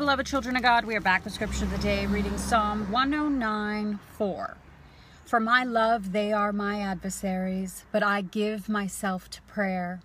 Beloved children of God. We are back with Scripture of the Day, reading Psalm 109 4. For my love, they are my adversaries, but I give myself to prayer.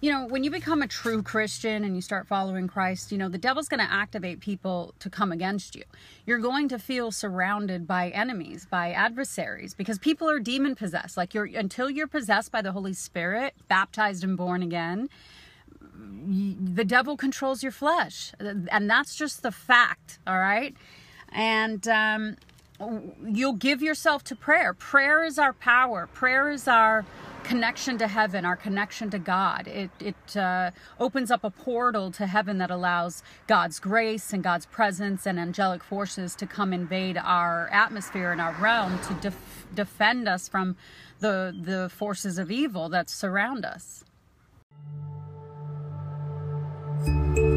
You know, when you become a true Christian and you start following Christ, you know, the devil's going to activate people to come against you. You're going to feel surrounded by enemies, by adversaries, because people are demon possessed. Like you're, until you're possessed by the Holy Spirit, baptized and born again, the devil controls your flesh. And that's just the fact all right? And um, you'll give yourself to prayer. Prayer is our power. Prayer is our connection to heaven our connection to god. It, it uh, opens up a portal to heaven that allows god's grace and god's presence and angelic forces to come invade our atmosphere and our realm to def- defend us from the the forces of evil that surround us Música